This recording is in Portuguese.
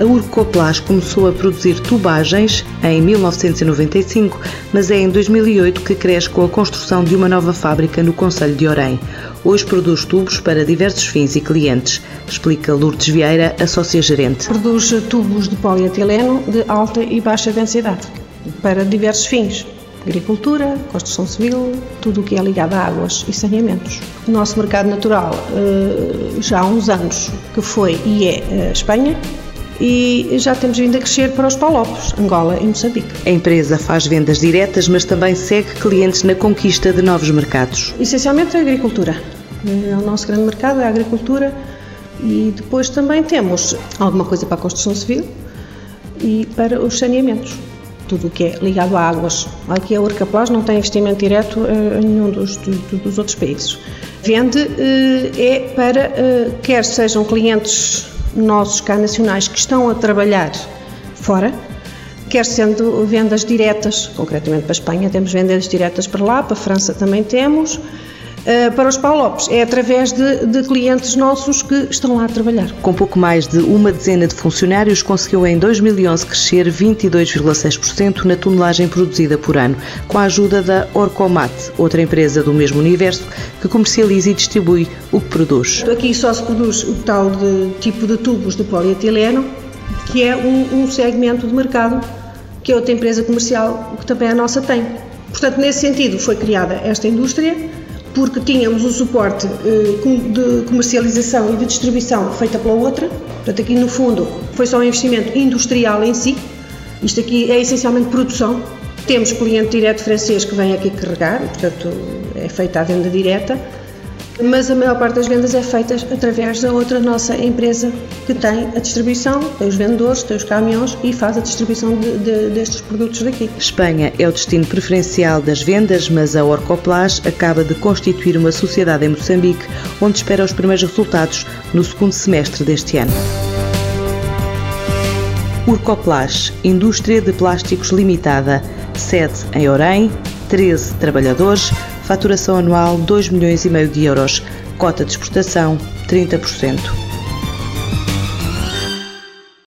A Urcoplas começou a produzir tubagens em 1995, mas é em 2008 que cresce com a construção de uma nova fábrica no Conselho de Orem. Hoje produz tubos para diversos fins e clientes, explica Lourdes Vieira, a sócia-gerente. Produz tubos de polietileno de alta e baixa densidade para diversos fins agricultura, construção civil, tudo o que é ligado a águas e saneamentos. O nosso mercado natural eh, já há uns anos que foi e é a eh, Espanha, e já temos vindo a crescer para os Palopes, Angola e Moçambique. A empresa faz vendas diretas, mas também segue clientes na conquista de novos mercados. Essencialmente a agricultura. É o nosso grande mercado é a agricultura e depois também temos alguma coisa para a construção civil e para os saneamentos tudo o que é ligado a águas. Aqui a Urcaplas não tem investimento direto eh, em nenhum dos, dos outros países. Vende eh, é para, eh, quer sejam clientes nossos cá nacionais que estão a trabalhar fora, quer sendo vendas diretas, concretamente para a Espanha temos vendas diretas para lá, para a França também temos, eh, para os Palopes. É através de, de, clientes nossos que estão lá a trabalhar. Com pouco mais de uma dezena de funcionários, conseguiu em 2011 crescer 22,6% na tonelagem produzida por ano, com a ajuda da Orcomat, outra empresa do mesmo universo que comercializa e distribui o que produz. Aqui só se produz o tal de, tipo de tubos de polietileno, que é um, um segmento de mercado que é outra empresa comercial que também a nossa tem. Portanto, nesse sentido, foi criada esta indústria porque tínhamos o suporte eh, de comercialização e de distribuição feita pela outra. Portanto, aqui no fundo foi só um investimento industrial em si. Isto aqui é essencialmente produção. Temos cliente direto francês que vem aqui carregar, portanto é feita a venda direta mas a maior parte das vendas é feita através da outra nossa empresa que tem a distribuição, tem os vendedores, tem os caminhões e faz a distribuição de, de, destes produtos daqui. Espanha é o destino preferencial das vendas, mas a Orcoplas acaba de constituir uma sociedade em Moçambique, onde espera os primeiros resultados no segundo semestre deste ano. Urcoplas, Indústria de Plásticos Limitada, sede em Orem, 13 trabalhadores, faturação anual 2 milhões e meio de euros, cota de exportação 30%.